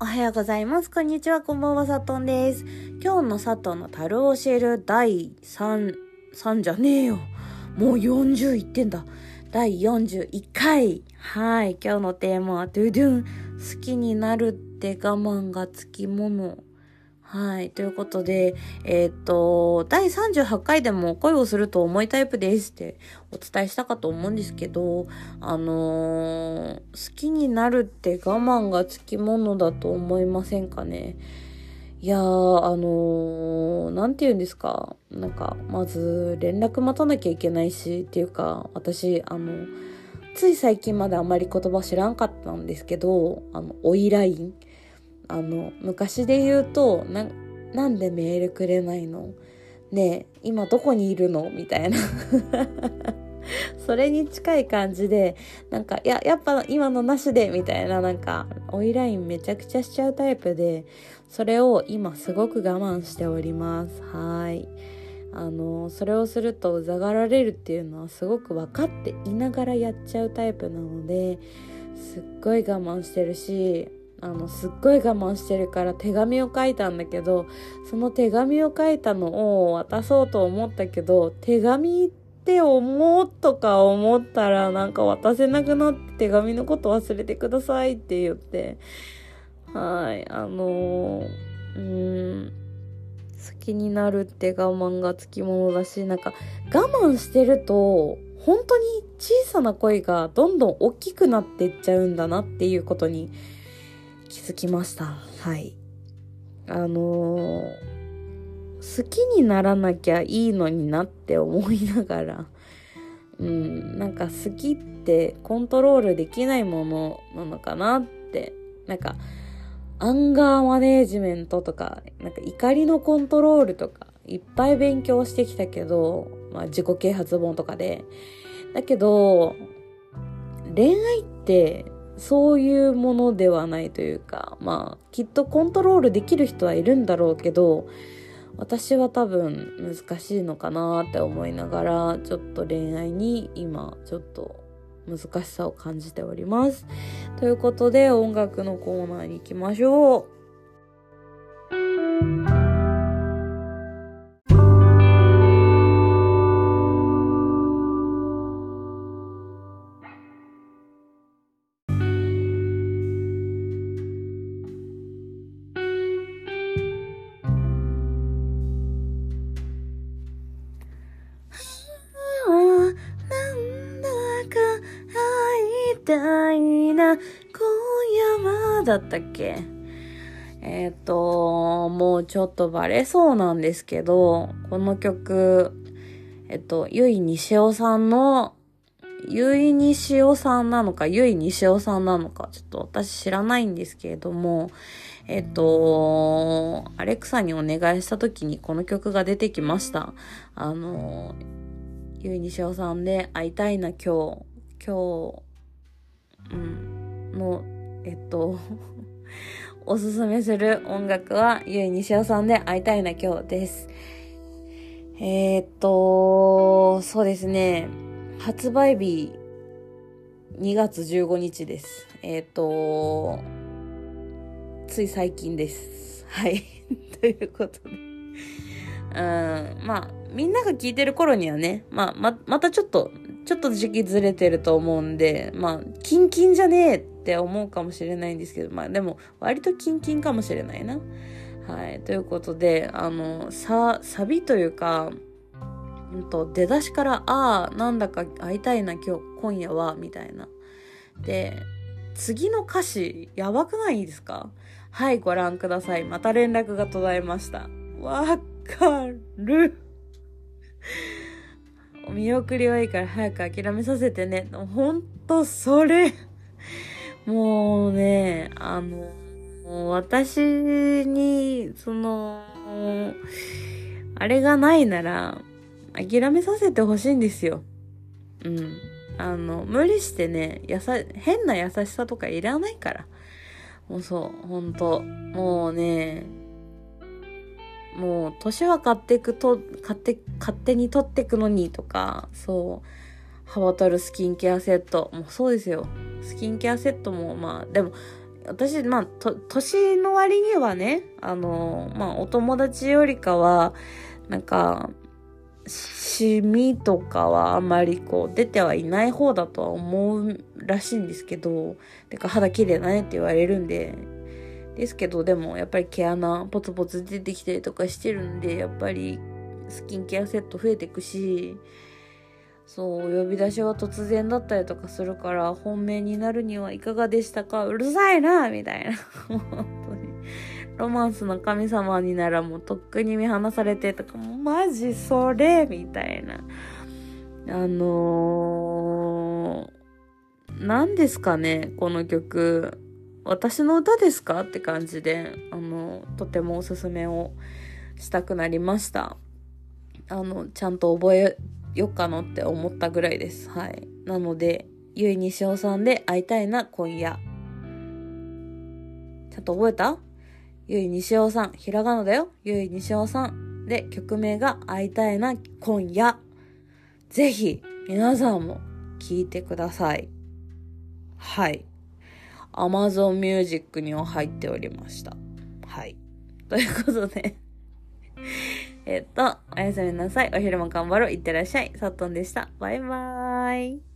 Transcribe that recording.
おはようございます。こんにちは。こんばんは。さとんです。今日の佐藤の樽を教える第3、3じゃねえよ。もう40いってんだ。第41回。はい。今日のテーマは、ドゥドゥン。好きになるって我慢がつきもの。はい。ということで、えーっと、第38回でも恋をすると重いタイプですってお伝えしたかと思うんですけど、あのー好きになるって我慢がつきものだと思いませんかね？いやー、あのーなんて言うんですか？なんか、まず連絡待たなきゃいけないし、っていうか、私、あの、つい最近まであまり言葉知らんかったんですけど、あの、おいライン。あの、昔で言うと、な、なんでメールくれないの？ねえ、今どこにいるの？みたいな。それに近い感じで、なんか、いや、やっぱ今のなしで、みたいな、なんか、オイラインめちゃくちゃしちゃうタイプで、それを今すごく我慢しております。はい。あの、それをするとうざがられるっていうのはすごく分かっていながらやっちゃうタイプなので、すっごい我慢してるし、あの、すっごい我慢してるから手紙を書いたんだけど、その手紙を書いたのを渡そうと思ったけど、手紙って思うとか思ったらなんか渡せなくなって手紙のこと忘れてくださいって言って、はい、あの、うん、好きになるって我慢がつきものだし、なんか我慢してると、本当に小さな恋がどんどん大きくなっていっちゃうんだなっていうことに気づきました。はい。あのー好きにならなきゃいいのになって思いながら、うん、なんか好きってコントロールできないものなのかなって、なんか、アンガーマネージメントとか、なんか怒りのコントロールとか、いっぱい勉強してきたけど、まあ自己啓発本とかで。だけど、恋愛ってそういうものではないというか、まあきっとコントロールできる人はいるんだろうけど、私は多分難しいのかなって思いながら、ちょっと恋愛に今ちょっと難しさを感じております。ということで音楽のコーナーに行きましょう。今夜はだったっけ？えっ、と、もうちょっとバレそうなんですけど、この曲、えっと、ゆいにしおさんの、ゆいにしおさんなのか、ゆいにしおさんなのか、ちょっと私知らないんですけれども、えっと、アレクサにお願いした時にこの曲が出てきました。あの、ゆいにしおさんで会いたいな今日、今日、うん、の、えっと、おすすめする音楽はゆいにしおさんで会いたいな今日です。えー、っと、そうですね。発売日2月15日です。えー、っと、つい最近です。はい。ということで。うん、まあ、みんなが聞いてる頃にはね、まあ、ま、またちょっと、ちょっと時期ずれてると思うんで、まあ、キンキンじゃねえって思うかもしれないんですけど、まあでも、割とキンキンかもしれないな。はい。ということで、あの、さ、サビというか、うんと、出だしから、ああ、なんだか会いたいな、今日、今夜は、みたいな。で、次の歌詞、やばくないですか？はい、ご覧ください。また連絡が途絶えました。わかる。見送りはいいから早く諦めさせてね。ほんと、それ。もうね、あの、私に、その、あれがないなら、諦めさせてほしいんですよ。うん。あの、無理してね、やさ、変な優しさとかいらないから。もうそう、ほんと。もうね、もう、年は買ってくと、買って、勝手に取ってくのにとか、そう、ハワタルスキンケアセット。もうそうですよ。スキンケアセットも、まあ、でも、私、まあ、年の割にはね、あの、まあ、お友達よりかは、なんか、シミとかはあんまりこう出てはいない方だとは思うらしいんですけど、てか肌綺麗だねって言われるんで、ですけどでもやっぱり毛穴ポツポツ出てきたりとかしてるんで、やっぱりスキンケアセット増えてくし、そう、呼び出しは突然だったりとかするから、本命になるにはいかがでしたか？うるさいなみたいな。本当に。ロマンスの神様にならもうとっくに見放されてとか、マジそれみたいな。あのー、何ですかね、この曲。私の歌ですか？って感じで、あの、とてもおすすめをしたくなりました。あの、ちゃんと覚えよっかなって思ったぐらいです。はい。なので、ゆいにしおさんで会いたいな、今夜。ちゃんと覚えた？ゆいにしおさん、ひらがなだよ。ゆいにしおさん。で、曲名が会いたいな、今夜。ぜひ、皆さんも聴いてください。はい。Amazon Music には入っておりました。はい。ということでえっと、おやすみなさい。お昼も頑張ろう。いってらっしゃい。さっとんでした。バイバーイ。